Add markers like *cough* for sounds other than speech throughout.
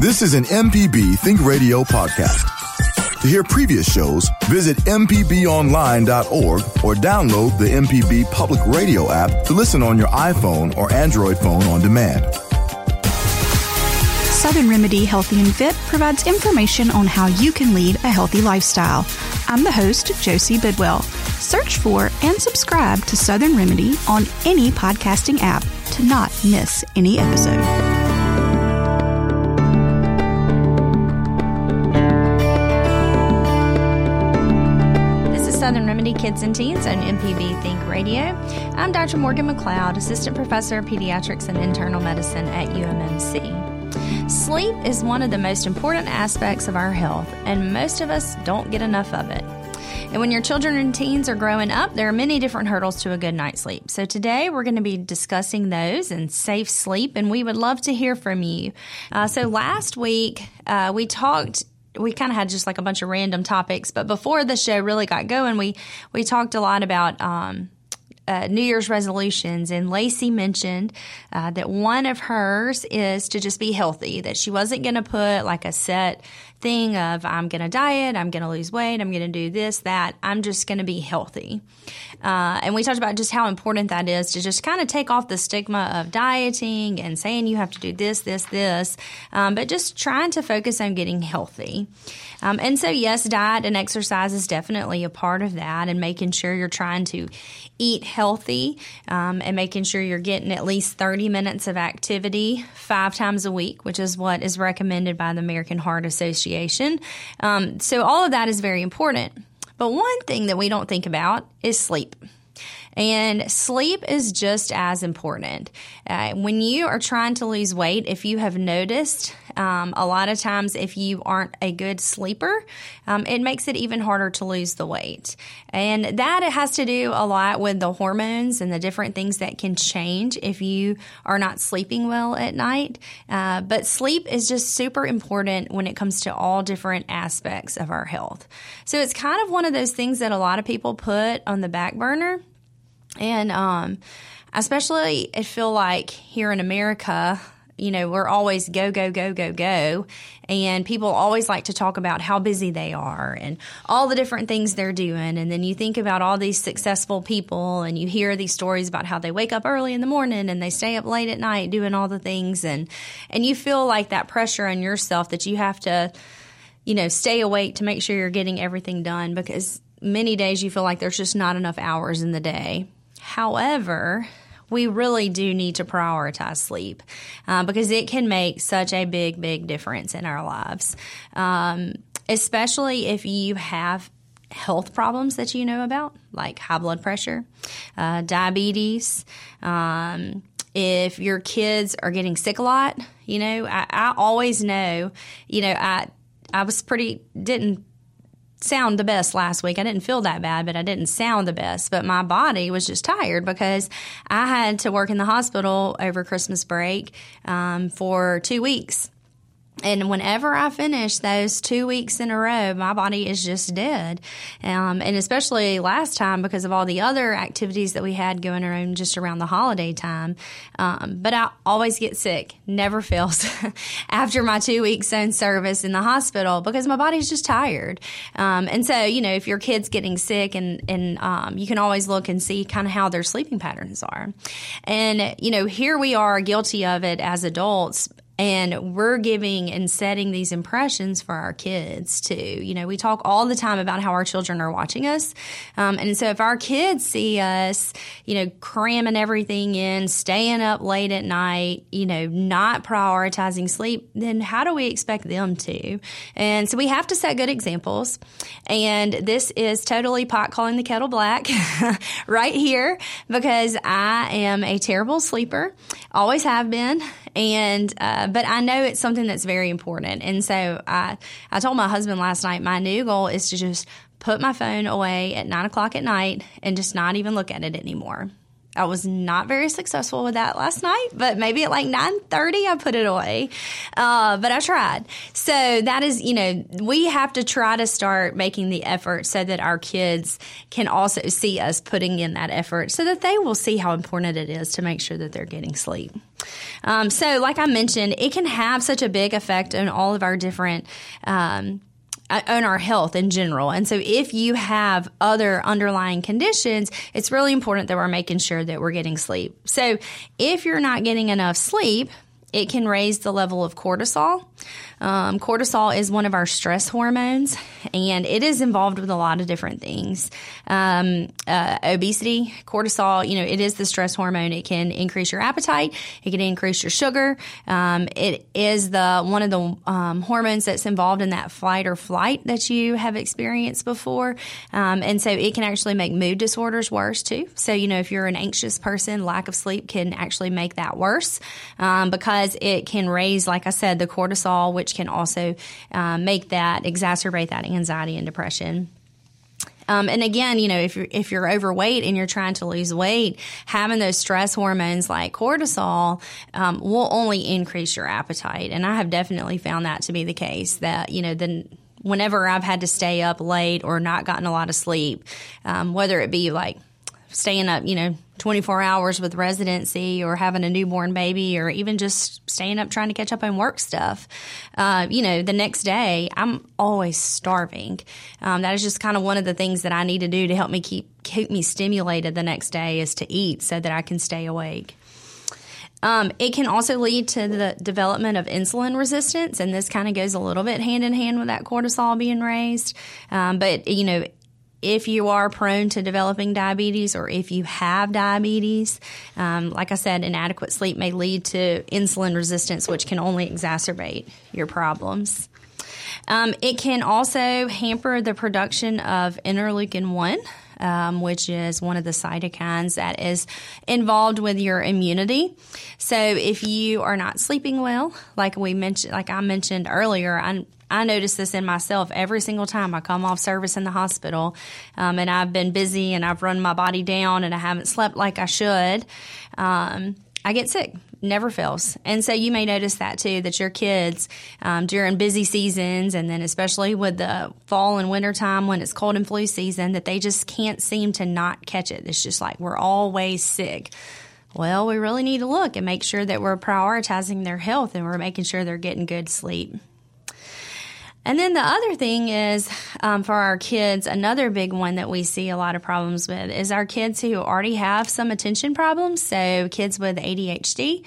This is an MPB Think Radio podcast. To hear previous shows, visit MPBOnline.org or download the MPB Public Radio app to listen on your iPhone or Android phone on demand. Southern Remedy Healthy and Fit provides information on how you can lead a healthy lifestyle. I'm the host, Josie Bidwell. Search for and subscribe to Southern Remedy on any podcasting app to not miss any episode. Kids and Teens on MPB Think Radio. I'm Dr. Morgan McLeod, Assistant Professor of Pediatrics and Internal Medicine at UMMC. Sleep is one of the most important aspects of our health, and most of us don't get enough of it. And when your children and teens are growing up, there are many different hurdles to a good night's sleep. So today we're going to be discussing those and safe sleep, and we would love to hear from you. Uh, so last week uh, we talked we kind of had just like a bunch of random topics. But before the show really got going, we we talked a lot about um, uh, New Year's resolutions, and Lacey mentioned uh, that one of hers is to just be healthy. That she wasn't going to put like a set thing of I'm going to diet, I'm going to lose weight, I'm going to do this, that. I'm just going to be healthy. Uh, and we talked about just how important that is to just kind of take off the stigma of dieting and saying you have to do this, this, this, um, but just trying to focus on getting healthy. Um, and so, yes, diet and exercise is definitely a part of that, and making sure you're trying to eat healthy um, and making sure you're getting at least 30 minutes of activity five times a week, which is what is recommended by the American Heart Association. Um, so, all of that is very important. But one thing that we don't think about is sleep. And sleep is just as important. Uh, when you are trying to lose weight, if you have noticed, um, a lot of times if you aren't a good sleeper, um, it makes it even harder to lose the weight. And that it has to do a lot with the hormones and the different things that can change if you are not sleeping well at night. Uh, but sleep is just super important when it comes to all different aspects of our health. So it's kind of one of those things that a lot of people put on the back burner and um, especially, I feel like here in America, you know, we're always go, go, go, go, go. And people always like to talk about how busy they are and all the different things they're doing. And then you think about all these successful people and you hear these stories about how they wake up early in the morning and they stay up late at night doing all the things. And, and you feel like that pressure on yourself that you have to, you know, stay awake to make sure you're getting everything done because many days you feel like there's just not enough hours in the day. However, we really do need to prioritize sleep uh, because it can make such a big, big difference in our lives, um, especially if you have health problems that you know about, like high blood pressure, uh, diabetes. Um, if your kids are getting sick a lot, you know, I, I always know, you know, I I was pretty didn't sound the best last week. I didn't feel that bad, but I didn't sound the best. But my body was just tired because I had to work in the hospital over Christmas break um, for two weeks. And whenever I finish those two weeks in a row, my body is just dead. Um, and especially last time because of all the other activities that we had going around just around the holiday time. Um, but I always get sick, never fails *laughs* after my two weeks in service in the hospital because my body's just tired. Um, and so, you know, if your kid's getting sick and, and um, you can always look and see kind of how their sleeping patterns are. And, you know, here we are guilty of it as adults and we're giving and setting these impressions for our kids too. You know, we talk all the time about how our children are watching us. Um, and so if our kids see us, you know, cramming everything in, staying up late at night, you know, not prioritizing sleep, then how do we expect them to? And so we have to set good examples. And this is totally pot calling the kettle black *laughs* right here because I am a terrible sleeper, always have been. And, uh, but I know it's something that's very important. And so I, I told my husband last night, my new goal is to just put my phone away at nine o'clock at night and just not even look at it anymore. I was not very successful with that last night, but maybe at like 9:30 I put it away. Uh, but I tried. So that is, you know, we have to try to start making the effort so that our kids can also see us putting in that effort so that they will see how important it is to make sure that they're getting sleep. Um, so, like I mentioned, it can have such a big effect on all of our different um, Uh, on our health in general. And so if you have other underlying conditions, it's really important that we're making sure that we're getting sleep. So if you're not getting enough sleep, it can raise the level of cortisol. Um, cortisol is one of our stress hormones, and it is involved with a lot of different things. Um, uh, obesity, cortisol, you know, it is the stress hormone. It can increase your appetite. It can increase your sugar. Um, it is the one of the um, hormones that's involved in that flight or flight that you have experienced before, um, and so it can actually make mood disorders worse too. So you know, if you're an anxious person, lack of sleep can actually make that worse um, because it can raise, like I said, the cortisol, which which can also uh, make that exacerbate that anxiety and depression. Um, and again, you know, if you're if you're overweight and you're trying to lose weight, having those stress hormones like cortisol um, will only increase your appetite. And I have definitely found that to be the case. That you know, then whenever I've had to stay up late or not gotten a lot of sleep, um, whether it be like staying up, you know, 24 hours with residency or having a newborn baby or even just staying up trying to catch up on work stuff. Uh, you know, the next day, I'm always starving. Um, that is just kind of one of the things that I need to do to help me keep keep me stimulated the next day is to eat so that I can stay awake. Um, it can also lead to the development of insulin resistance, and this kind of goes a little bit hand in hand with that cortisol being raised. Um, but you know, if you are prone to developing diabetes or if you have diabetes, um, like I said, inadequate sleep may lead to insulin resistance, which can only exacerbate your problems. Um, it can also hamper the production of interleukin 1. Um, which is one of the cytokines that is involved with your immunity. So if you are not sleeping well, like we mentioned, like I mentioned earlier, I I notice this in myself every single time I come off service in the hospital, um, and I've been busy and I've run my body down and I haven't slept like I should. Um, I get sick never fails. And so you may notice that too, that your kids um, during busy seasons and then especially with the fall and winter time when it's cold and flu season, that they just can't seem to not catch it. It's just like we're always sick. Well, we really need to look and make sure that we're prioritizing their health and we're making sure they're getting good sleep. And then the other thing is um, for our kids, another big one that we see a lot of problems with is our kids who already have some attention problems. So kids with ADHD.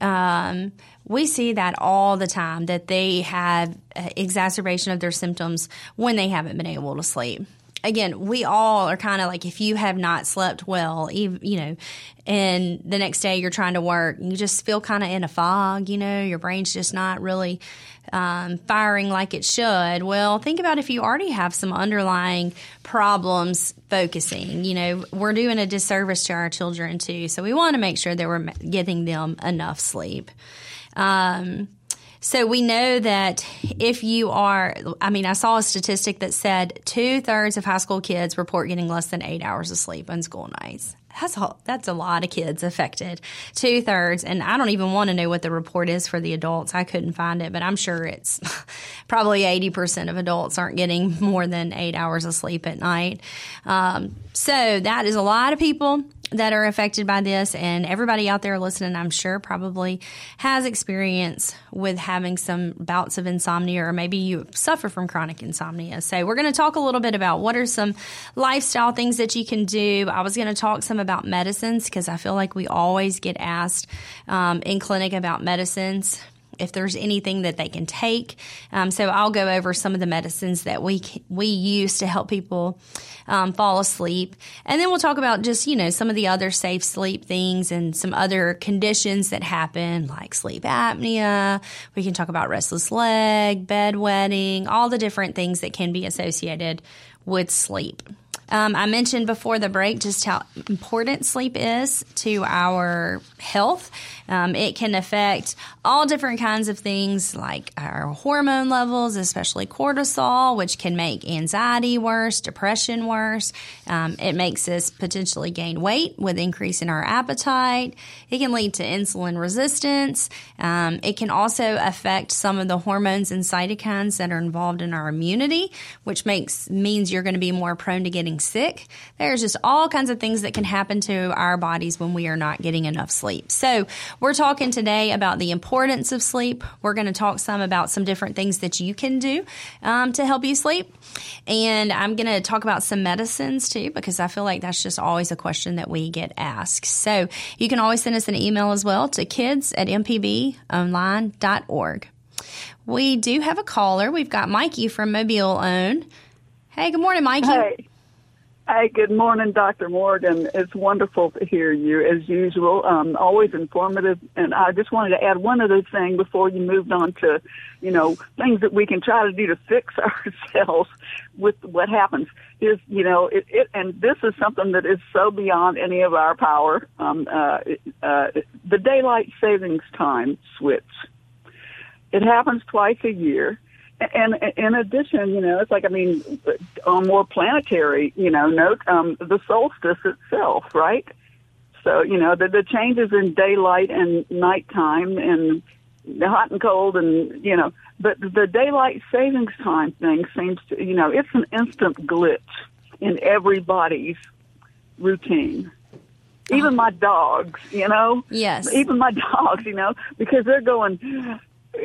Um, we see that all the time that they have exacerbation of their symptoms when they haven't been able to sleep again, we all are kind of like if you have not slept well, you know, and the next day you're trying to work, you just feel kind of in a fog, you know, your brain's just not really um, firing like it should. Well, think about if you already have some underlying problems focusing. You know, we're doing a disservice to our children too, so we want to make sure that we're giving them enough sleep. Um, so we know that if you are, I mean, I saw a statistic that said two thirds of high school kids report getting less than eight hours of sleep on school nights. That's a, that's a lot of kids affected. Two thirds. And I don't even want to know what the report is for the adults. I couldn't find it, but I'm sure it's *laughs* probably 80% of adults aren't getting more than eight hours of sleep at night. Um, so that is a lot of people that are affected by this and everybody out there listening i'm sure probably has experience with having some bouts of insomnia or maybe you suffer from chronic insomnia so we're going to talk a little bit about what are some lifestyle things that you can do i was going to talk some about medicines because i feel like we always get asked um, in clinic about medicines if there's anything that they can take. Um, so I'll go over some of the medicines that we we use to help people um, fall asleep, and then we'll talk about just you know some of the other safe sleep things and some other conditions that happen like sleep apnea. We can talk about restless leg, bedwetting, all the different things that can be associated with sleep. Um, I mentioned before the break just how important sleep is to our health. Um, it can affect all different kinds of things like our hormone levels, especially cortisol, which can make anxiety worse, depression worse. Um, it makes us potentially gain weight with increase in our appetite. It can lead to insulin resistance. Um, it can also affect some of the hormones and cytokines that are involved in our immunity, which makes means you're going to be more prone to getting sick. There's just all kinds of things that can happen to our bodies when we are not getting enough sleep. So we're talking today about the importance of sleep. We're going to talk some about some different things that you can do um, to help you sleep. And I'm going to talk about some medicines too, because I feel like that's just always a question that we get asked. So you can always send us an email as well to kids at mpbonline.org. We do have a caller. We've got Mikey from Mobile Own. Hey, good morning, Mikey. Hey. Hi, good morning, Dr. Morgan. It's wonderful to hear you as usual. Um, always informative. And I just wanted to add one other thing before you moved on to, you know, things that we can try to do to fix *laughs* ourselves with what happens is, you know, it, it and this is something that is so beyond any of our power. Um, uh, uh, the daylight savings time switch. It happens twice a year and in addition, you know, it's like I mean, on more planetary, you know, note um, the solstice itself, right? So you know, the, the changes in daylight and nighttime and the hot and cold, and you know, but the daylight savings time thing seems to, you know, it's an instant glitch in everybody's routine. Even uh-huh. my dogs, you know. Yes. Even my *laughs* dogs, you know, because they're going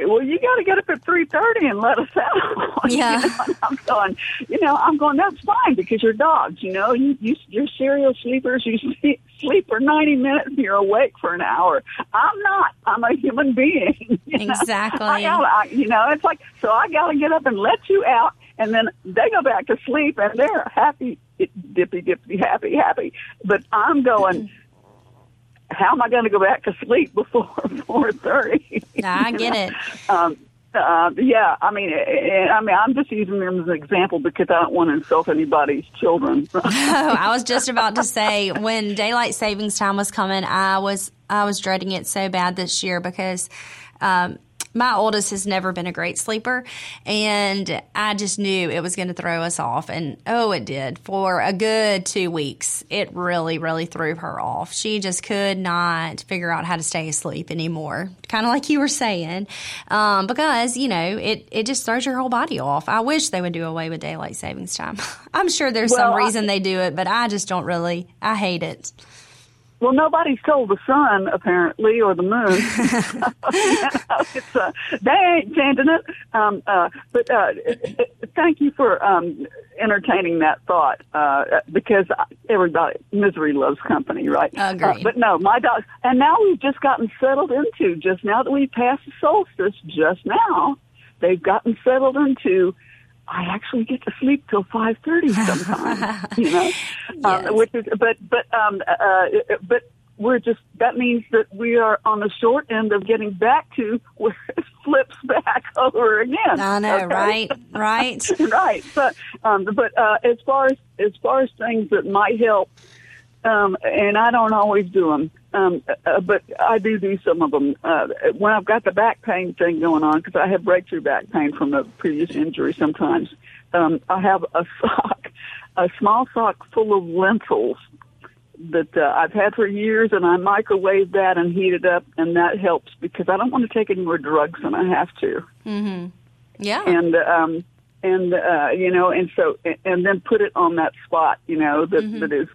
well, you got to get up at three thirty and let us out. *laughs* Yeah, you know, I'm going. You know, I'm going. That's fine because you're dogs. You know, you, you you're serial sleepers. You *laughs* sleep, sleep for ninety minutes. and You're awake for an hour. I'm not. I'm a human being. *laughs* Exactly. I gotta, I, you know, it's like so. I got to get up and let you out, and then they go back to sleep, and they're happy, dippy, dippy, happy, happy. But I'm going mm-hmm. How am I going to go back to sleep before *laughs* four thirty? I get it. *laughs* Um, uh, yeah, I mean, I mean, I'm just using them as an example because I don't want to insult anybody's children. oh, *laughs* I was just about to say when daylight savings time was coming, I was I was dreading it so bad this year because um, my oldest has never been a great sleeper, and I just knew it was going to throw us off. And oh, it did. For a good two weeks, it really, really threw her off. She just could not figure out how to stay asleep anymore. Kind of like you were saying, um, because, you know, it, it just throws your whole body off. I wish they would do away with daylight savings time. *laughs* I'm sure there's well, some reason I, they do it, but I just don't really, I hate it. Well, nobody's told the sun apparently or the moon. *laughs* *laughs* it's, uh, they ain't changing it. Um, uh, but uh, thank you for um, entertaining that thought uh, because everybody misery loves company, right? Agreed. Uh, but no, my dog. And now we've just gotten settled into just now that we passed the solstice. Just now, they've gotten settled into I actually get to sleep till five thirty *laughs* sometimes. you know, um, yes. um, which is but but um uh, but we're just that means that we are on the short end of getting back to where it *laughs* flips back over again. I know, okay? right, right, *laughs* right. But um, but uh, as far as as far as things that might help, um, and I don't always do them. Um, uh, but I do do some of them. Uh, when I've got the back pain thing going on, because I have breakthrough back pain from a previous injury sometimes, um, I have a *laughs* sock, a small sock full of lentils that uh, I've had for years, and I microwave that and heat it up, and that helps because I don't want to take any more drugs than I have to. Mm-hmm. Yeah. And um, and uh, you know, and so and then put it on that spot, you know, that mm-hmm. that is,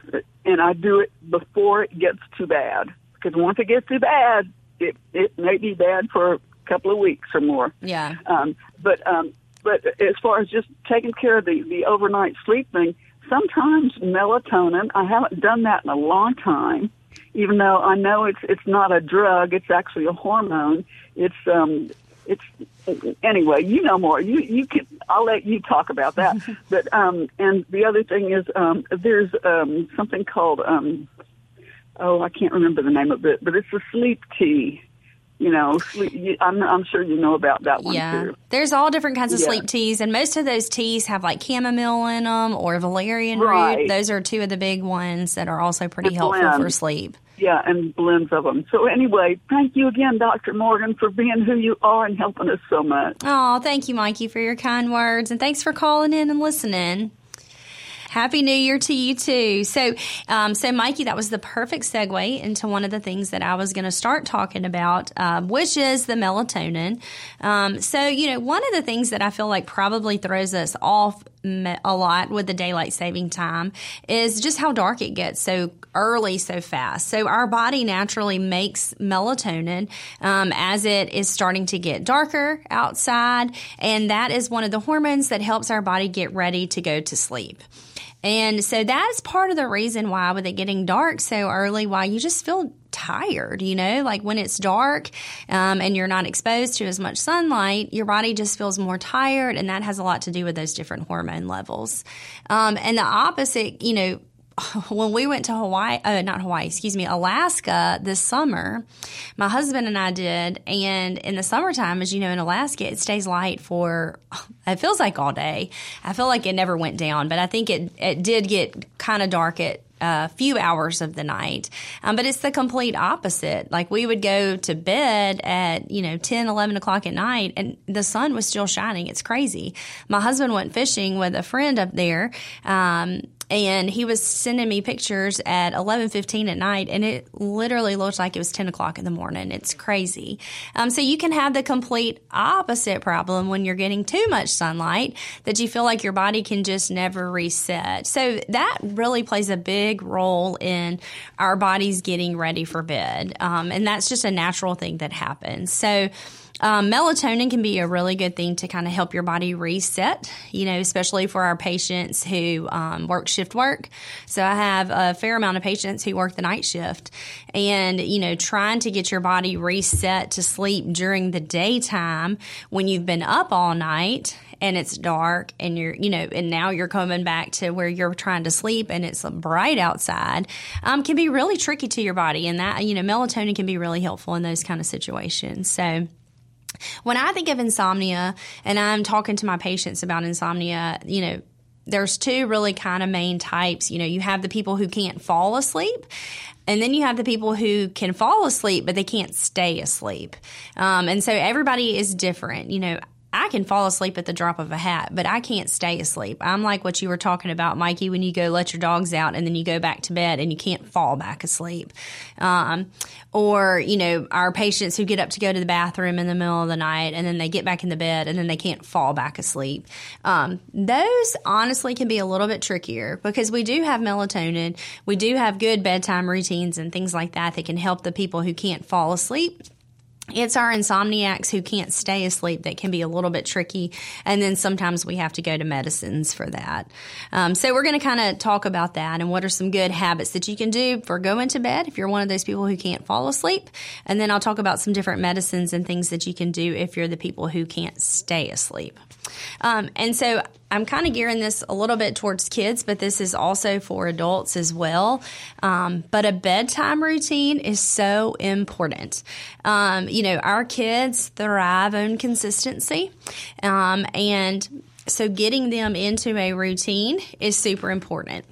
and I do it before it gets too bad because once it gets too bad, it it may be bad for a couple of weeks or more. Yeah. Um, but um, but as far as just taking care of the the overnight sleep thing, sometimes melatonin. I haven't done that in a long time, even though I know it's it's not a drug. It's actually a hormone. It's um it's anyway, you know more. You you can. I'll let you talk about that. *laughs* but um, and the other thing is um, there's um, something called um, oh I can't remember the name of it, but it's a sleep tea you know, sleep, you, I'm, I'm sure you know about that one yeah. too. There's all different kinds of Yeah. sleep teas, and most of those teas have like chamomile in them or valerian Right. root. Those are two of the big ones that are also pretty The helpful for sleep. Yeah, and blends of them. So anyway, thank you again, Dr. Morgan, for being who you are and helping us so much. Oh, thank you, Mikey, for your kind words, and thanks for calling in and listening. Happy New Year to you too. So, um, so Mikey, that was the perfect segue into one of the things that I was going to start talking about, um, which is the melatonin. Um, so, you know, one of the things that I feel like probably throws us off a lot with the daylight saving time is just how dark it gets so early so fast. So our body naturally makes melatonin um, as it is starting to get darker outside, and that is one of the hormones that helps our body get ready to go to sleep. And so that's part of the reason why, with it getting dark so early, why you just feel tired, you know, like when it's dark um, and you're not exposed to as much sunlight, your body just feels more tired. And that has a lot to do with those different hormone levels. Um, and the opposite, you know, *laughs* when we went to Hawaii, uh, not Hawaii, excuse me, Alaska this summer, my husband and I did. And in the summertime, as you know, in Alaska, it stays light for, *laughs* it feels like all day. I feel like it never went down, but I think it, it did get kind of dark at a few hours of the night. Um, but it's the complete opposite. Like we would go to bed at, you know, 10, 11 o'clock at night and the sun was still shining. It's crazy. My husband went fishing with a friend up there. Um, and he was sending me pictures at 11.15 at night and it literally looked like it was 10 o'clock in the morning. It's crazy. Um, so you can have the complete opposite problem when you're getting too much sunlight that you feel like your body can just never reset. So that really plays a big role in our bodies getting ready for bed. Um, and that's just a natural thing that happens. So um, melatonin can be a really good thing to kind of help your body reset, you know, especially for our patients who um, work shift work. So I have a fair amount of patients who work the night shift and, you know, trying to get your body reset to sleep during the daytime when you've been up all night and it's dark and you're, you know, and now you're coming back to where you're trying to sleep and it's bright outside, um, can be really tricky to your body. And that, you know, melatonin can be really helpful in those kind of situations. So, when I think of insomnia and I'm talking to my patients about insomnia, you know, there's two really kind of main types. You know, you have the people who can't fall asleep. And then you have the people who can fall asleep, but they can't stay asleep. Um, and so everybody is different. You know, I can fall asleep at the drop of a hat, but I can't stay asleep. I'm like what you were talking about, Mikey, when you go let your dogs out and then you go back to bed and you can't fall back asleep. Um, or, you know, our patients who get up to go to the bathroom in the middle of the night and then they get back in the bed and then they can't fall back asleep. Um, those honestly can be a little bit trickier because we do have melatonin. We do have good bedtime routines and things like that that can help the people who can't fall asleep it's our insomniacs who can't stay asleep that can be a little bit tricky. And then sometimes we have to go to medicines for that. Um, so we're going to kind of talk about that and what are some good habits that you can do for going to bed if you're one of those people who can't fall asleep. And then I'll talk about some different medicines and things that you can do if you're the people who can't stay asleep. Um, and so I'm kind of gearing this a little bit towards kids, but this is also for adults as well. Um, but a bedtime routine is so important. Um, you know, our kids thrive on consistency. Um, and so getting them into a routine is super important.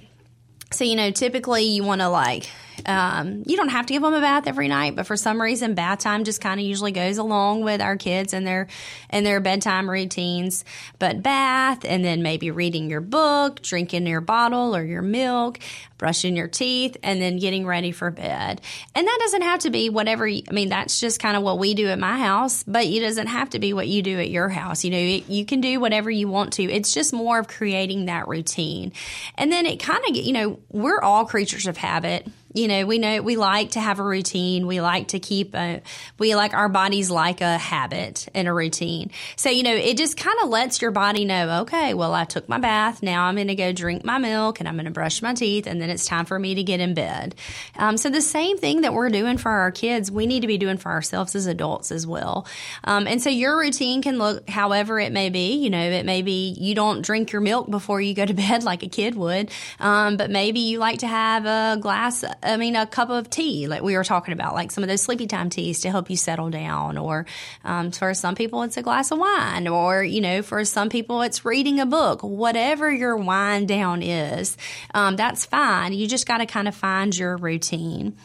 So, you know, typically you want to like, um, you don't have to give them a bath every night, but for some reason, bath time just kind of usually goes along with our kids and their and their bedtime routines. But bath, and then maybe reading your book, drinking your bottle or your milk, brushing your teeth, and then getting ready for bed. And that doesn't have to be whatever. I mean, that's just kind of what we do at my house, but it doesn't have to be what you do at your house. You know, you can do whatever you want to. It's just more of creating that routine, and then it kind of, you know, we're all creatures of habit you know we know we like to have a routine. We like to keep a we like our bodies like a habit and a routine. So you know it just kind of lets your body know okay well i took my bath. Now i'm going to go drink my milk and i'm going to brush my teeth and then it's time for me to get in bed. Um, so the same thing that we're doing for our kids we need to be doing for ourselves as adults as well. Um, and so your routine can look however it may be. You know it may be you don't drink your milk before you go to *laughs* bed like a kid would um, but maybe you like to have a glass I mean, a cup of tea, like we were talking about, like some of those sleepy time teas to help you settle down. Or um, for some people, it's a glass of wine. Or, you know, for some people, it's reading a book. Whatever your wind down is, um, that's fine. You just got to kind of find your routine.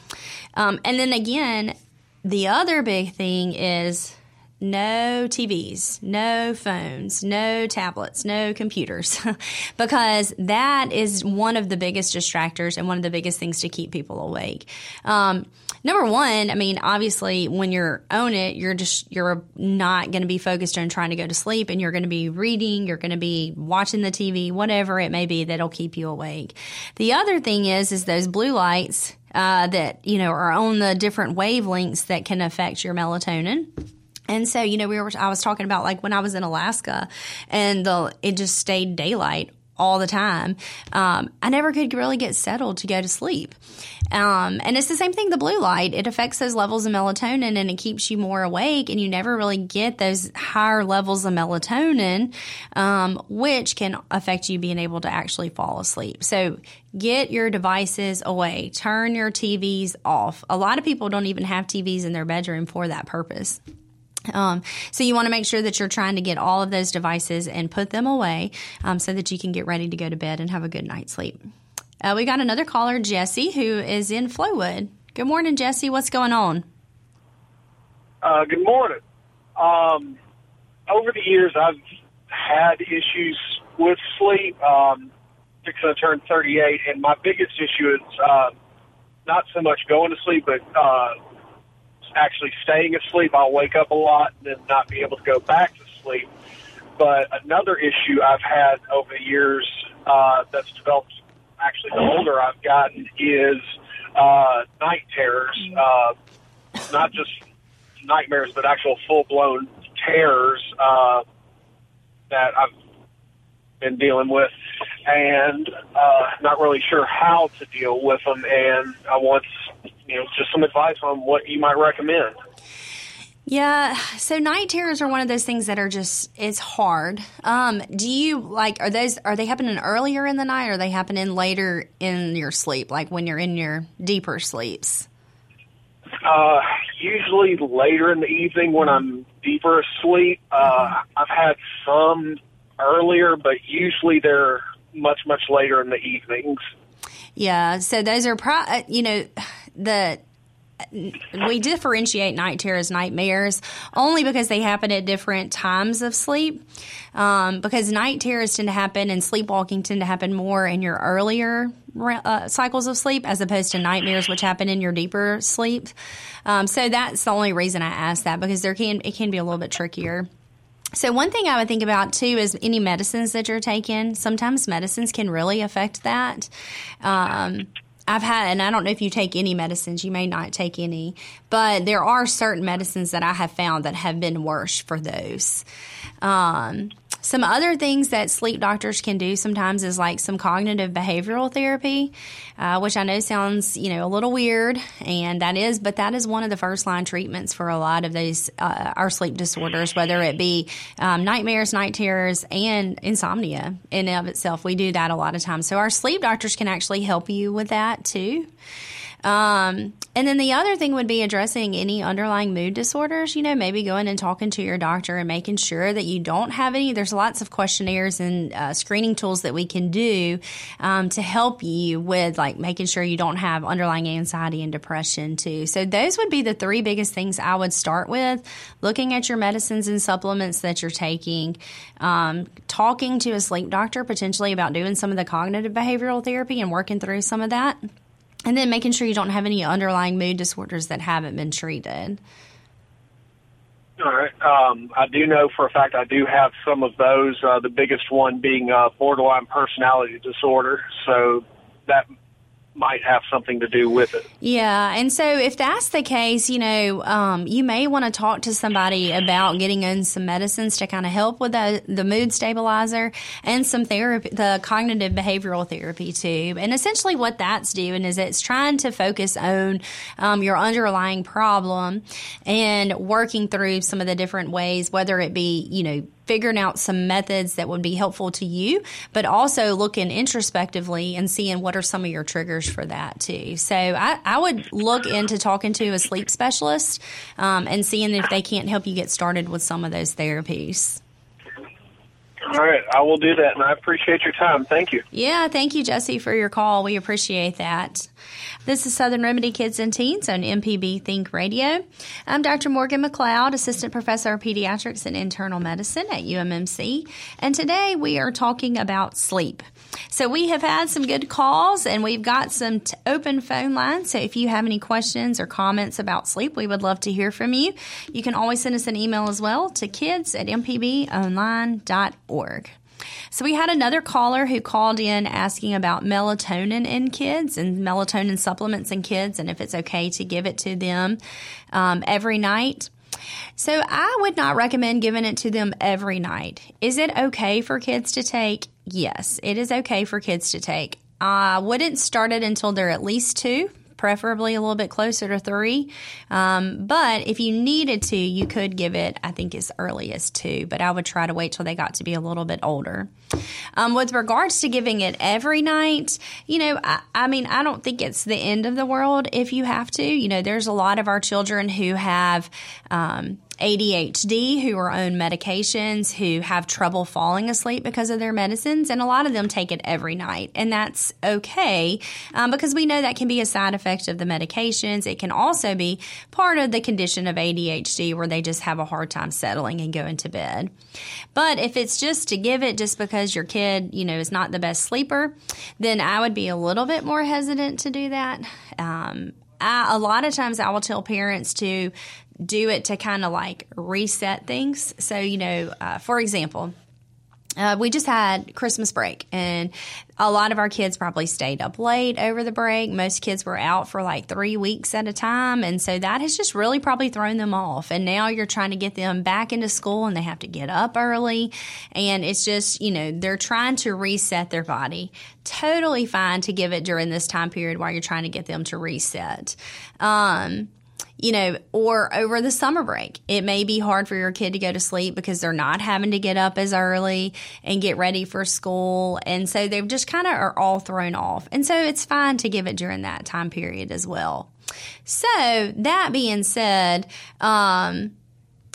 Um, and then again, the other big thing is no TVs, no phones, no tablets, no computers, *laughs* because that is one of the biggest distractors and one of the biggest things to keep people awake. Um, number one, I mean, obviously, when you're on it, you're just you're not going to be focused on trying to go to sleep, and you're going to be reading, you're going to be watching the TV, whatever it may be that'll keep you awake. The other thing is, is those blue lights. Uh, that you know are on the different wavelengths that can affect your melatonin and so, you know, we were, I was talking about like when I was in Alaska and the, it just stayed daylight all the time. Um, I never could really get settled to go to sleep. Um, and it's the same thing, the blue light. It affects those levels of melatonin and it keeps you more awake and you never really get those higher levels of melatonin, um, which can affect you being able to actually fall asleep. So get your devices away. Turn your TVs off. A lot of people don't even have TVs in their bedroom for that purpose. Um, so you want to make sure that you're trying to get all of those devices and put them away um, so that you can get ready to go to bed and have a good night's sleep. Uh, we got another caller, Jesse, who is in Flowood. Good morning, Jesse. What's going on? Uh, good morning. Um, over the years, I've had issues with sleep. Um, fixing to turn 38, and my biggest issue is uh, not so much going to sleep, but uh, actually staying asleep. I'll wake up a lot and then not be able to go back to sleep. But another issue I've had over the years uh, that's developed actually the older I've gotten is uh, night terrors. Uh, not just nightmares, but actual full blown terrors uh, that I've been dealing with, and uh, not really sure how to deal with them. And I want you know just some advice on what you might recommend. Yeah, so night terrors are one of those things that are just it's hard. Um, do you like are those are they happening earlier in the night or are they happening later in your sleep, like when you're in your deeper sleeps? Uh, usually later in the evening when I'm deeper asleep. Uh, I've had some earlier, but usually they're much much later in the evenings. Yeah, so those are pro- uh, you know the we differentiate night terrors nightmares only because they happen at different times of sleep. Um, because night terrors tend to happen and sleepwalking tend to happen more in your earlier uh, cycles of sleep as opposed to nightmares, which happen in your deeper sleep. Um, so that's the only reason I ask that because there can it can be a little bit trickier. So one thing I would think about too is any medicines that you're taking. Sometimes medicines can really affect that. Um, I've had, and I don't know if you take any medicines, you may not take any, but there are certain medicines that I have found that have been worse for those. Um, some other things that sleep doctors can do sometimes is like some cognitive behavioral therapy, uh, which I know sounds you know a little weird, and that is, but that is one of the first line treatments for a lot of these uh, our sleep disorders, whether it be um, nightmares, night terrors, and insomnia in and of itself. We do that a lot of times, so our sleep doctors can actually help you with that too. Um, and then the other thing would be addressing any underlying mood disorders. You know, maybe going and talking to your doctor and making sure that you don't have any. There's lots of questionnaires and uh, screening tools that we can do um, to help you with like making sure you don't have underlying anxiety and depression too. So those would be the three biggest things I would start with: looking at your medicines and supplements that you're taking, um, talking to a sleep doctor potentially about doing some of the cognitive behavioral therapy and working through some of that. And then making sure you don't have any underlying mood disorders that haven't been treated. All right. Um, I do know for a fact I do have some of those. Uh, the biggest one being uh, borderline personality disorder. So that might have something to do with it. Yeah, and so if that's the case, you know, um, you may want to talk to somebody about getting in some medicines to kind of help with the, the mood stabilizer and some therapy, the cognitive behavioral therapy too. And essentially, what that's doing is it's trying to focus on um, your underlying problem and working through some of the different ways, whether it be, you know, figuring out some methods that would be helpful to you, but also looking introspectively and seeing what are some of your triggers for that too. So I, I would look into talking to a sleep specialist um, and seeing if they can't help you get started with some of those therapies. All right, I will do that, and I appreciate your time. Thank you. Yeah, thank you, Jesse, for your call. We appreciate that. This is Southern Remedy Kids and Teens on MPB Think Radio. I'm Dr. Morgan McLeod, Assistant Professor of Pediatrics and Internal Medicine at UMMC, and today we are talking about sleep. So we have had some good calls and we've got some t- open phone lines. So if you have any questions or comments about sleep, we would love to hear from you. You can always send us an email as well to kids at mpbonline.org. So we had another caller who called in asking about melatonin in kids and melatonin supplements in kids and if it's okay to give it to them um, every night. So I would not recommend giving it to them every night. Is it okay for kids to take? Yes, it is okay for kids to take. I wouldn't start it until they're at least two preferably a little bit closer to three. Um, but if you needed to, you could give it, I think, as early as two, but I would try to wait till they got to be a little bit older. Um, with regards to giving it every night, you know, I, I mean, I don't think it's the end of the world if you have to. You know, there's a lot of our children who have, um, ADHD who are on medications who have trouble falling asleep because of their medicines, and a lot of them take it every night, and that's okay um, because we know that can be a side effect of the medications. It can also be part of the condition of ADHD where they just have a hard time settling and going to bed. But if it's just to give it just because your kid, you know, is not the best sleeper, then I would be a little bit more hesitant to do that. Um, I, a lot of times I will tell parents to do it to kind of like reset things. So, you know, uh, for example, uh, we just had Christmas break, and a lot of our kids probably stayed up late over the break. Most kids were out for like three weeks at a time, and so that has just really probably thrown them off. And now you're trying to get them back into school, and they have to get up early, and it's just you know they're trying to reset their body. Totally fine to give it during this time period while you're trying to get them to reset. Um, you know, or over the summer break. It may be hard for your kid to go to sleep because they're not having to get up as early and get ready for school. And so they just kind of are all thrown off. And so it's fine to give it during that time period as well. So that being said, um,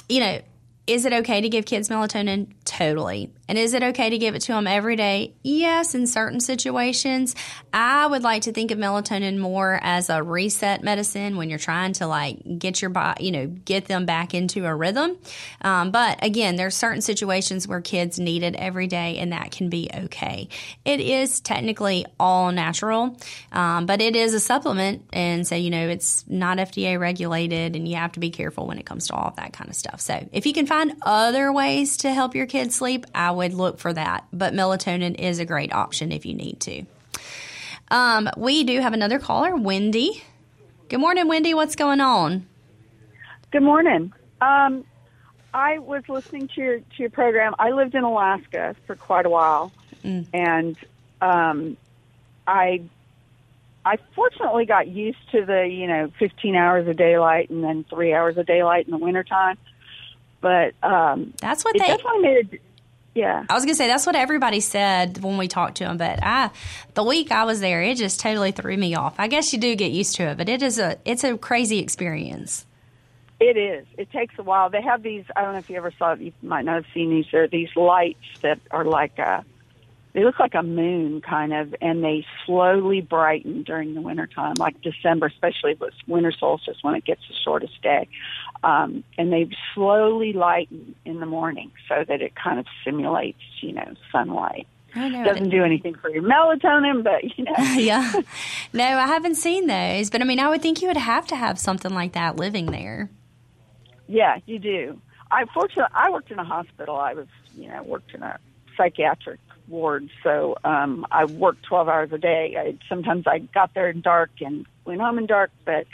you know, is it okay to give kids melatonin? Totally. And is it okay to give it to them every day? Yes, in certain situations. I would like to think of melatonin more as a reset medicine when you're trying to like get your body, you know, get them back into a rhythm. Um, but again, there's certain situations where kids need it every day, and that can be okay. It is technically all natural, um, but it is a supplement, and so you know it's not FDA regulated, and you have to be careful when it comes to all that kind of stuff. So if you can find other ways to help your kids sleep, I would look for that. But melatonin is a great option if you need to. Um, we do have another caller, Wendy. Good morning, Wendy. What's going on? Good morning. Um, I was listening to your to your program. I lived in Alaska for quite a while, mm. and um, I I fortunately got used to the you know 15 hours of daylight and then three hours of daylight in the wintertime. But um, that's what they definitely made. Yeah. I was gonna say that's what everybody said when we talked to them, but I, the week I was there, it just totally threw me off. I guess you do get used to it, but it is a it's a crazy experience. It is. It takes a while. They have these. I don't know if you ever saw. it, You might not have seen these. There are these lights that are like a. They look like a moon, kind of, and they slowly brighten during the wintertime, like December, especially with winter solstice when it gets the shortest day um, and they slowly lighten in the morning so that it kind of simulates, you know, sunlight. Doesn't do anything for your melatonin, but you know. *laughs* yeah. *laughs* No, I haven't seen those, but I mean, I would think you would have to have something like that living there. Yeah, you do. I fortunately I worked in a hospital. I was, you know, worked in a psychiatric ward, so um I worked 12 hours a day. I sometimes I got there in dark and went home in dark, but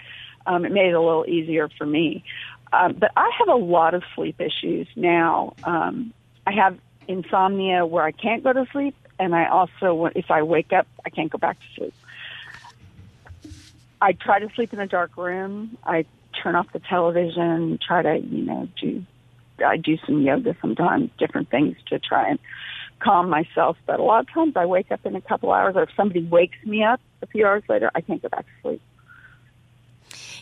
um it made it a little easier for me. Um, but I have a lot of sleep issues now. Um, I have insomnia where I can't go to sleep, and I also, if I wake up, I can't go back to sleep. I try to sleep in a dark room. I turn off the television, try to, you know, do I do some yoga sometimes, different things to try and calm myself. But a lot of times I wake up in a couple hours, or if somebody wakes me up a few hours later, I can't go back to sleep.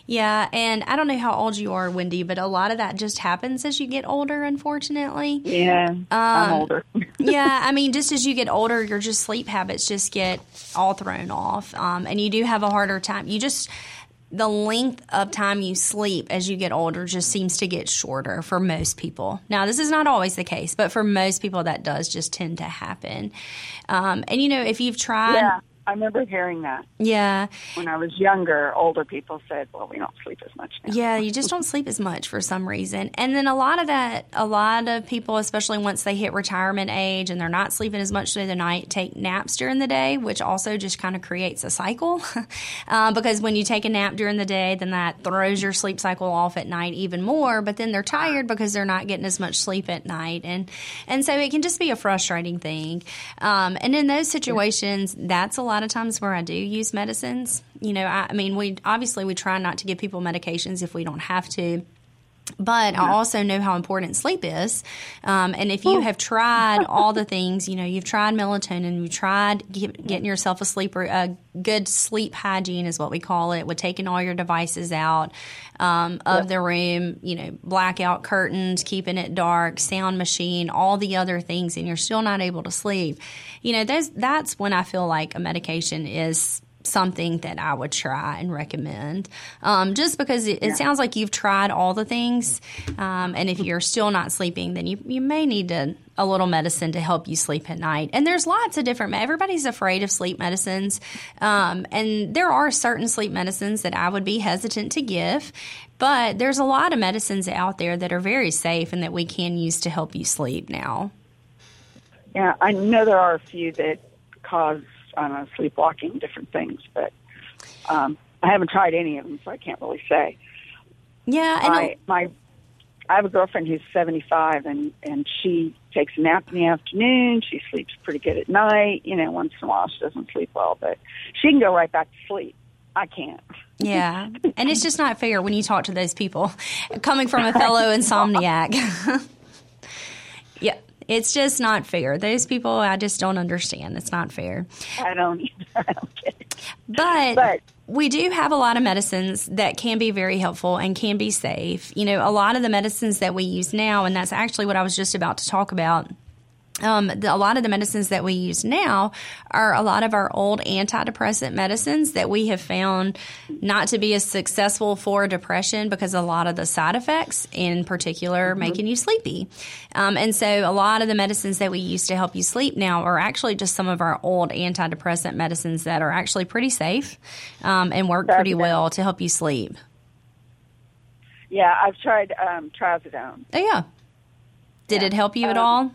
Yeah, and I don't know how old you are, Wendy, but a lot of that just happens as you get older, unfortunately. Yeah, um, I'm older. *laughs* yeah, I mean, just as you get older, your just sleep habits just get all thrown off, um, and you do have a harder time. You just the length of time you sleep as you get older just seems to get shorter for most people. Now, this is not always the case, but for most people, that does just tend to happen. Um, and you know, if you've tried. Yeah I remember hearing that. Yeah. When I was younger, older people said, "Well, we don't sleep as much now." Yeah, you just don't sleep as much for some reason. And then a lot of that, a lot of people, especially once they hit retirement age and they're not sleeping as much through the night, take naps during the day, which also just kind of creates a cycle. *laughs* uh, because when you take a nap during the day, then that throws your sleep cycle off at night even more. But then they're tired because they're not getting as much sleep at night, and and so it can just be a frustrating thing. Um, and in those situations, that's a lot lot of times where I do use medicines. You know, I, I mean, we obviously we try not to give people medications if we don't have to. But I also know how important sleep is. Um, and if you have tried all the things, you know, you've tried melatonin, you've tried get, getting yourself a sleeper, a good sleep hygiene is what we call it, with taking all your devices out um, of yep. the room, you know, blackout curtains, keeping it dark, sound machine, all the other things, and you're still not able to sleep. You know, that's, that's when I feel like a medication is something that I would try and recommend. Um, just because it, it yeah. sounds like you've tried all the things, um, and if you're still not sleeping, then you you may need to, a little medicine to help you sleep at night. And there's lots of different. Everybody's afraid of sleep medicines, um, and there are certain sleep medicines that I would be hesitant to give. But there's a lot of medicines out there that are very safe and that we can use to help you sleep now. Yeah, I know there are a few that cause on a sleepwalking, different things. But um, I haven't tried any of them, so I can't really say. Yeah, and I, my I have a girlfriend who's 75, and and she takes a nap in the afternoon. She sleeps pretty good at night. You know, once in a while she doesn't sleep well, but she can go right back to sleep. I can't. Yeah, and it's just not fair when you talk to those people, coming from a fellow *laughs* insomniac. *laughs* it's just not fair. Those people, I just don't understand. It's not fair. I don't either. *laughs* I don't get it. But, but we do have a lot of medicines that can be very helpful and can be safe. You know, a lot of the medicines that we use now, and that's actually what I was just about to talk about um, the, a lot of the medicines that we use now are a lot of our old antidepressant medicines that we have found not to be as successful for depression because a lot of the side effects, in particular, mm-hmm. making you sleepy. Um, and so, a lot of the medicines that we use to help you sleep now are actually just some of our old antidepressant medicines that are actually pretty safe um, and work pretty well to help you sleep. Yeah, I've tried um, trazodone. Oh yeah. Did yeah. it help you at um, all?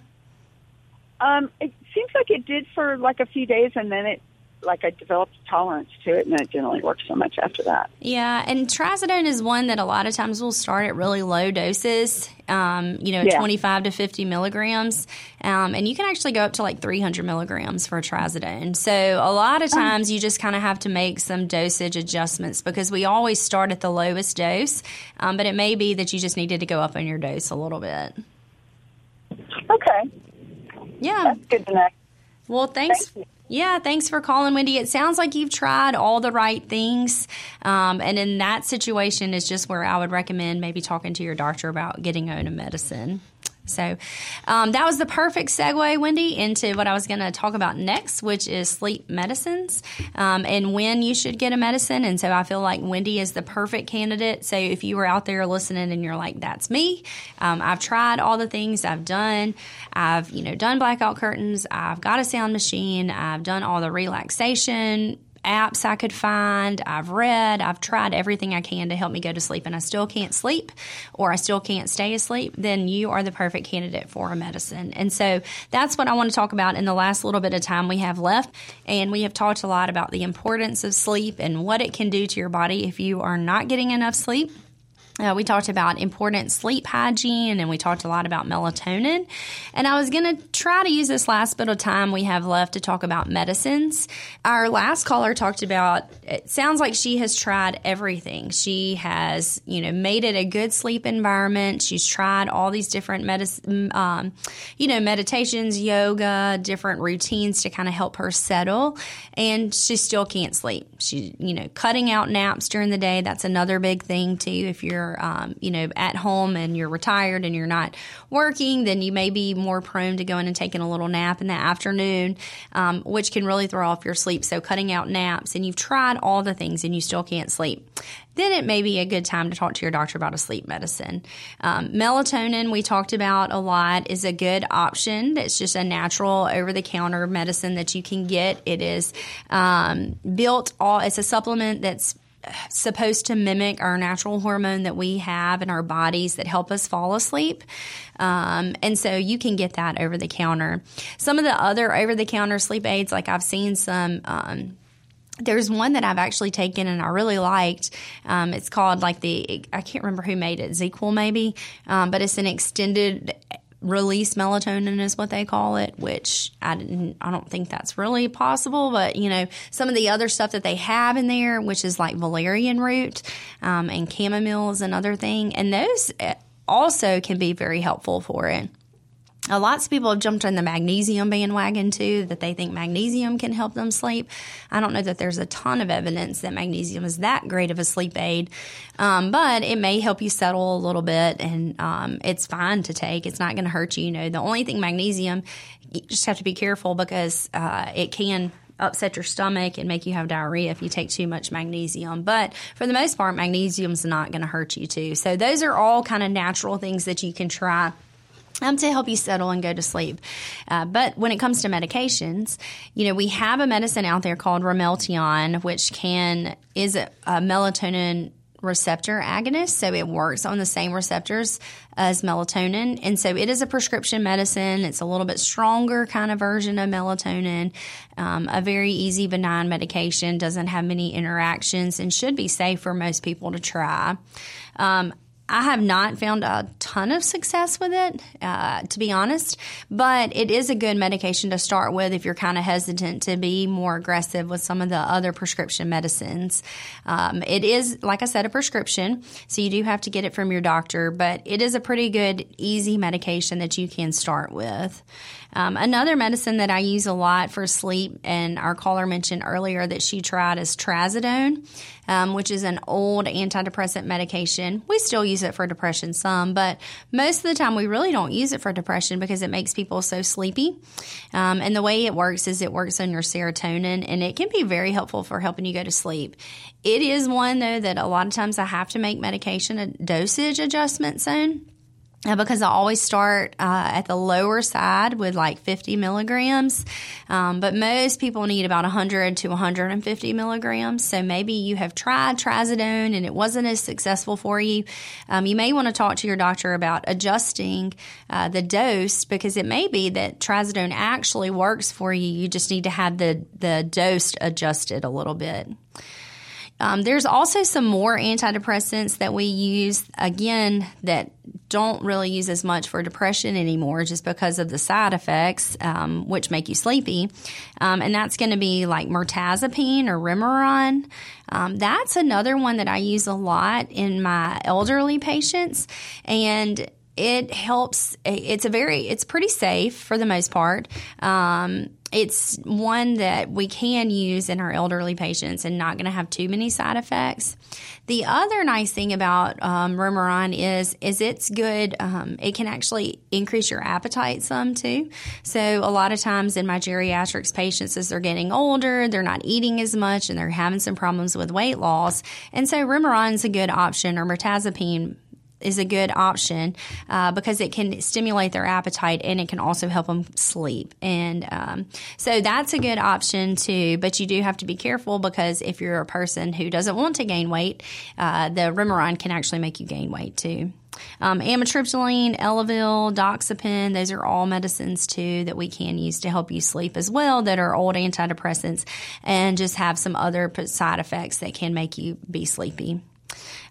Um, it seems like it did for like a few days, and then it like I developed a tolerance to it, and it didn't really work so much after that. Yeah, and trazodone is one that a lot of times will start at really low doses. Um, you know, yeah. 25 to 50 milligrams, um, and you can actually go up to like 300 milligrams for trazodone. So a lot of oh. times you just kind of have to make some dosage adjustments because we always start at the lowest dose, um, but it may be that you just needed to go up on your dose a little bit. Okay. Yeah. That's good to know. Well, thanks. Thank yeah, thanks for calling, Wendy. It sounds like you've tried all the right things. Um, and in that situation is just where I would recommend maybe talking to your doctor about getting on a medicine. So um, that was the perfect segue, Wendy, into what I was going to talk about next, which is sleep medicines um, and when you should get a medicine. And so I feel like Wendy is the perfect candidate. So if you were out there listening and you're like, "That's me," um, I've tried all the things I've done. I've you know done blackout curtains. I've got a sound machine. I've done all the relaxation apps I could find. I've read, I've tried everything I can to help me go to sleep, and I still can't sleep or I still can't stay asleep, then you are the perfect candidate for a medicine. And so that's what I want to talk about in the last little bit of time we have left. And we have talked a lot about the importance of sleep and what it can do to your body if you are not getting enough sleep. Uh, we talked about important sleep hygiene and we talked a lot about melatonin. And I was going to try to use this last bit of time we have left to talk about medicines. Our last caller talked about it sounds like she has tried everything. She has, you know, made it a good sleep environment. She's tried all these different medicine, um, you know, meditations, yoga, different routines to kind of help her settle. And she still can't sleep. She, you know, cutting out naps during the day. That's another big thing too. If you're you're, um, you know, at home and you're retired and you're not working, then you may be more prone to going and taking a little nap in the afternoon, um, which can really throw off your sleep. So cutting out naps and you've tried all the things and you still can't sleep then it may be a good time to talk to your doctor about a sleep medicine. Um, melatonin, we talked about a lot, is a good option. It's just a natural over the counter medicine that you can get. It is um, built all, it's a supplement that's supposed to mimic our natural hormone that we have in our bodies that help us fall asleep. Um, and so you can get that over the counter. Some of the other over the counter sleep aids, like I've seen some, um, there's one that I've actually taken and I really liked. Um, it's called like the I can't remember who made it, ZzzQuil maybe, um, but it's an extended release melatonin is what they call it, which I didn't, I don't think that's really possible. But you know, some of the other stuff that they have in there, which is like valerian root um, and chamomile is another thing, and those eh, also can be very helpful for it. Uh, lots of people have jumped on the magnesium bandwagon too, that they think magnesium can help them sleep. I don't know that there's a ton of evidence that magnesium is that great of a sleep aid, um, but it may help you settle a little bit, and um, it's fine to take. It's not going to hurt you. You know, the only thing magnesium, you just have to be careful because uh, it can upset your stomach and make you have diarrhea if you take too much magnesium. But for the most part, magnesium's not going to hurt you too. So those are all kind of natural things that you can try um, to help you settle and go to sleep. Uh, but when it comes to medications, you know, we have a medicine out there called Ramelteon, which can is a, a melatonin receptor agonist, so it works on the same receptors as melatonin. And so it is a prescription medicine. It's a little bit stronger kind of version of melatonin, um, a very easy, benign medication, doesn't have many interactions, and should be safe for most people to try. Um, I have not found a ton of success with it, uh, to be honest, but it is a good medication to start with if you're kind of hesitant to be more aggressive with some of the other prescription medicines. Um, it is, like I said, a prescription, so you do have to get it from your doctor, but it is a pretty good, easy medication that you can start with. Um, another medicine that I use a lot for sleep, and our caller mentioned earlier that she tried is trazodone, um, which is an old antidepressant medication. We still use it for depression some, but most of the time we really don't use it for depression because it makes people so sleepy. Um, and the way it works is it works on your serotonin, and it can be very helpful for helping you go to sleep. It is one though that a lot of times I have to make medication dosage adjustments on. Uh, because I always start uh, at the lower side with like 50 milligrams, um, but most people need about 100 to 150 milligrams. So maybe you have tried trazodone and it wasn't as successful for you. Um, you may want to talk to your doctor about adjusting uh, the dose because it may be that trazodone actually works for you. You just need to have the the dose adjusted a little bit. Um, there's also some more antidepressants that we use, again, that don't really use as much for depression anymore just because of the side effects, um, which make you sleepy. Um, and that's going to be like mirtazapine or Remeron. Um, that's another one that I use a lot in my elderly patients. And it helps. It's a very, it's pretty safe for the most part. Um, it's one that we can use in our elderly patients and not going to have too many side effects. The other nice thing about um, Remeron is is it's good. Um, it can actually increase your appetite some too. So a lot of times in my geriatrics patients, as they're getting older, they're not eating as much and they're having some problems with weight loss. And so Remeron's a good option, or mirtazapine is a good option uh, because it can stimulate their appetite and it can also help them sleep. And um, so that's a good option too. But you do have to be careful because if you're a person who doesn't want to gain weight, uh, the Remeron can actually make you gain weight too. Um, amitriptyline, Elavil, Doxepin, those are all medicines too that we can use to help you sleep as well that are old antidepressants and just have some other side effects that can make you be sleepy.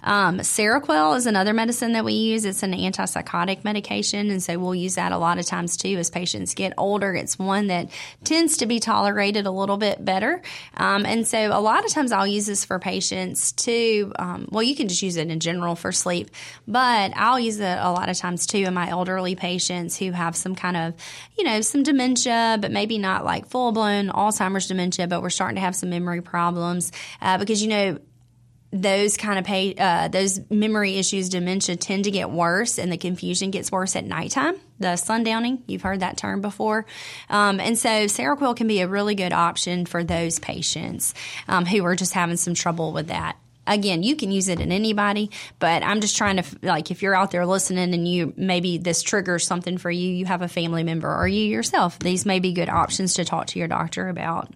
Um, Seroquel is another medicine that we use. It's an antipsychotic medication, and so we'll use that a lot of times too as patients get older. It's one that tends to be tolerated a little bit better, um, and so a lot of times I'll use this for patients too. Um, well, you can just use it in general for sleep, but I'll use it a lot of times too in my elderly patients who have some kind of, you know, some dementia, but maybe not like full blown Alzheimer's dementia, but we're starting to have some memory problems uh, because you know those kind of pay, uh, those memory issues, dementia tend to get worse, and the confusion gets worse at nighttime. The sundowning, you've heard that term before, um, and so Seroquel can be a really good option for those patients um, who are just having some trouble with that again, you can use it in anybody, but I'm just trying to like if you're out there listening and you maybe this triggers something for you, you have a family member or you yourself, these may be good options to talk to your doctor about.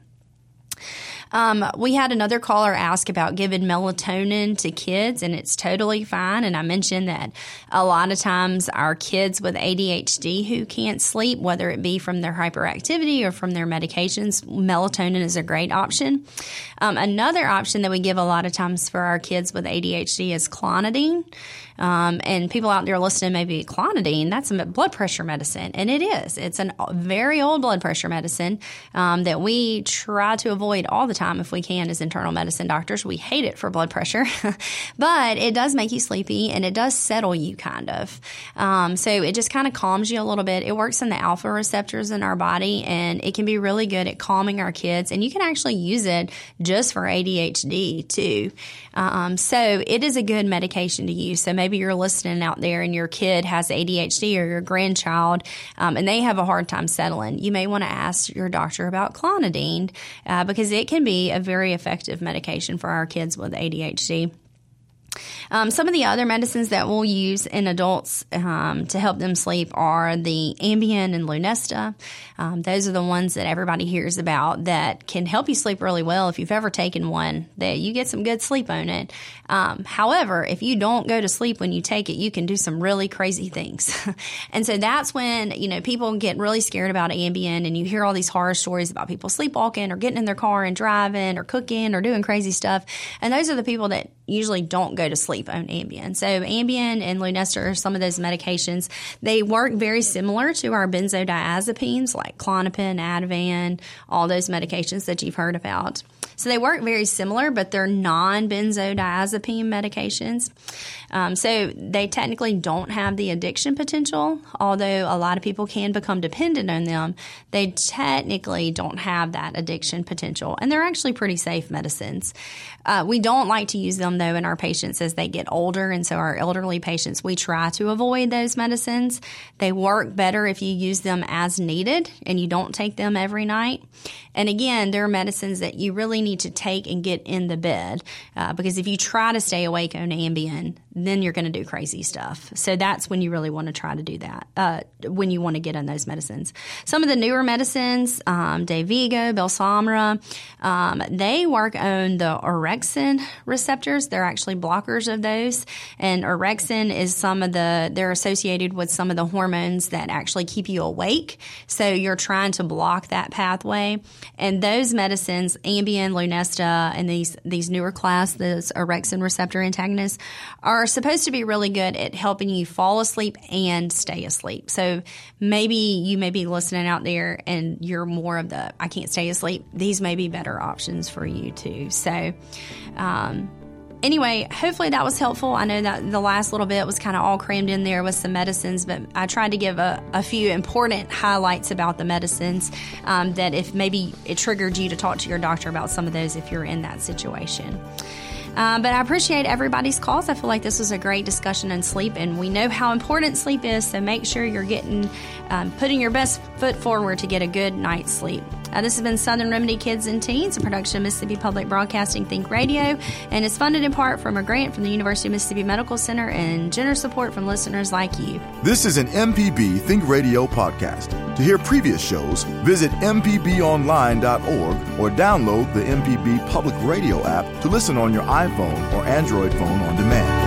Um, we had another caller ask about giving melatonin to kids, and it's totally fine. And I mentioned that a lot of times our kids with ADHD who can't sleep, whether it be from their hyperactivity or from their medications, melatonin is a great option. Um, another option that we give a lot of times for our kids with ADHD is clonidine. Um, and people out there listening maybe clonidine, that's a blood pressure medicine. And it is. It's a very old blood pressure medicine um, that we try to avoid all the time if we can as internal medicine doctors. We hate it for blood pressure, *laughs* but it does make you sleepy and it does settle you kind of. Um, so it just kind of calms you a little bit. It works in the alpha receptors in our body and it can be really good at calming our kids. And you can actually use it just for ADHD too. Um, so it is a good medication to use. So maybe you're listening out there and your kid has ADHD or your grandchild, um, and they have a hard time settling. You may want to ask your doctor about clonidine uh, because it can be a very effective medication for our kids with ADHD. Um, some of the other medicines that we'll use in adults um, to help them sleep are the Ambien and Lunesta. Um, those are the ones that everybody hears about that can help you sleep really well. If you've ever taken one, that you get some good sleep on it. Um, however, if you don't go to sleep when you take it, you can do some really crazy things. *laughs* and so that's when you know people get really scared about Ambien, and you hear all these horror stories about people sleepwalking or getting in their car and driving or cooking or doing crazy stuff. And those are the people that usually don't go to sleep on Ambien. So Ambien and Lunesta are some of those medications. They work very similar to our benzodiazepines like Klonopin, Ativan, all those medications that you've heard about. So they work very similar, but they're non-benzodiazepine medications. Um, so they technically don't have the addiction potential, although a lot of people can become dependent on them. They technically don't have that addiction potential, and they're actually pretty safe medicines. Uh, we don't like to use them though in our patients as they get older, and so our elderly patients we try to avoid those medicines. They work better if you use them as needed and you don't take them every night. And again, there are medicines that you really need to take and get in the bed uh, because if you try to stay awake on Ambien, then you're going to do crazy stuff. So that's when you really want to try to do that, uh, when you want to get on those medicines. Some of the newer medicines, um, Dayvigo, Belsomra, um, they work on the orexin receptors. They're actually blockers of those. And orexin is some of the, they're associated with some of the hormones that actually keep you awake. So you're trying to block that pathway. And those medicines, Ambien, Lunesta, and these, these newer class, those orexin receptor antagonists, are are supposed to be really good at helping you fall asleep and stay asleep. So maybe you may be listening out there and you're more of the I can't stay asleep. These may be better options for you too. So, um, anyway, hopefully that was helpful. I know that the last little bit was kind of all crammed in there with some medicines, but I tried to give a, a few important highlights about the medicines um, that if maybe it triggered you to talk to your doctor about some of those if you're in that situation. Um, but I appreciate everybody's calls. I feel like this was a great discussion on sleep, and we know how important sleep is. So make sure you're getting, um, putting your best foot forward to get a good night's sleep. Uh, this has been Southern Remedy Kids and Teens, a production of Mississippi Public Broadcasting Think Radio, and is funded in part from a grant from the University of Mississippi Medical Center and generous support from listeners like you. This is an MPB Think Radio podcast. To hear previous shows, visit MPBOnline.org or download the MPB Public Radio app to listen on your iPhone or Android phone on demand.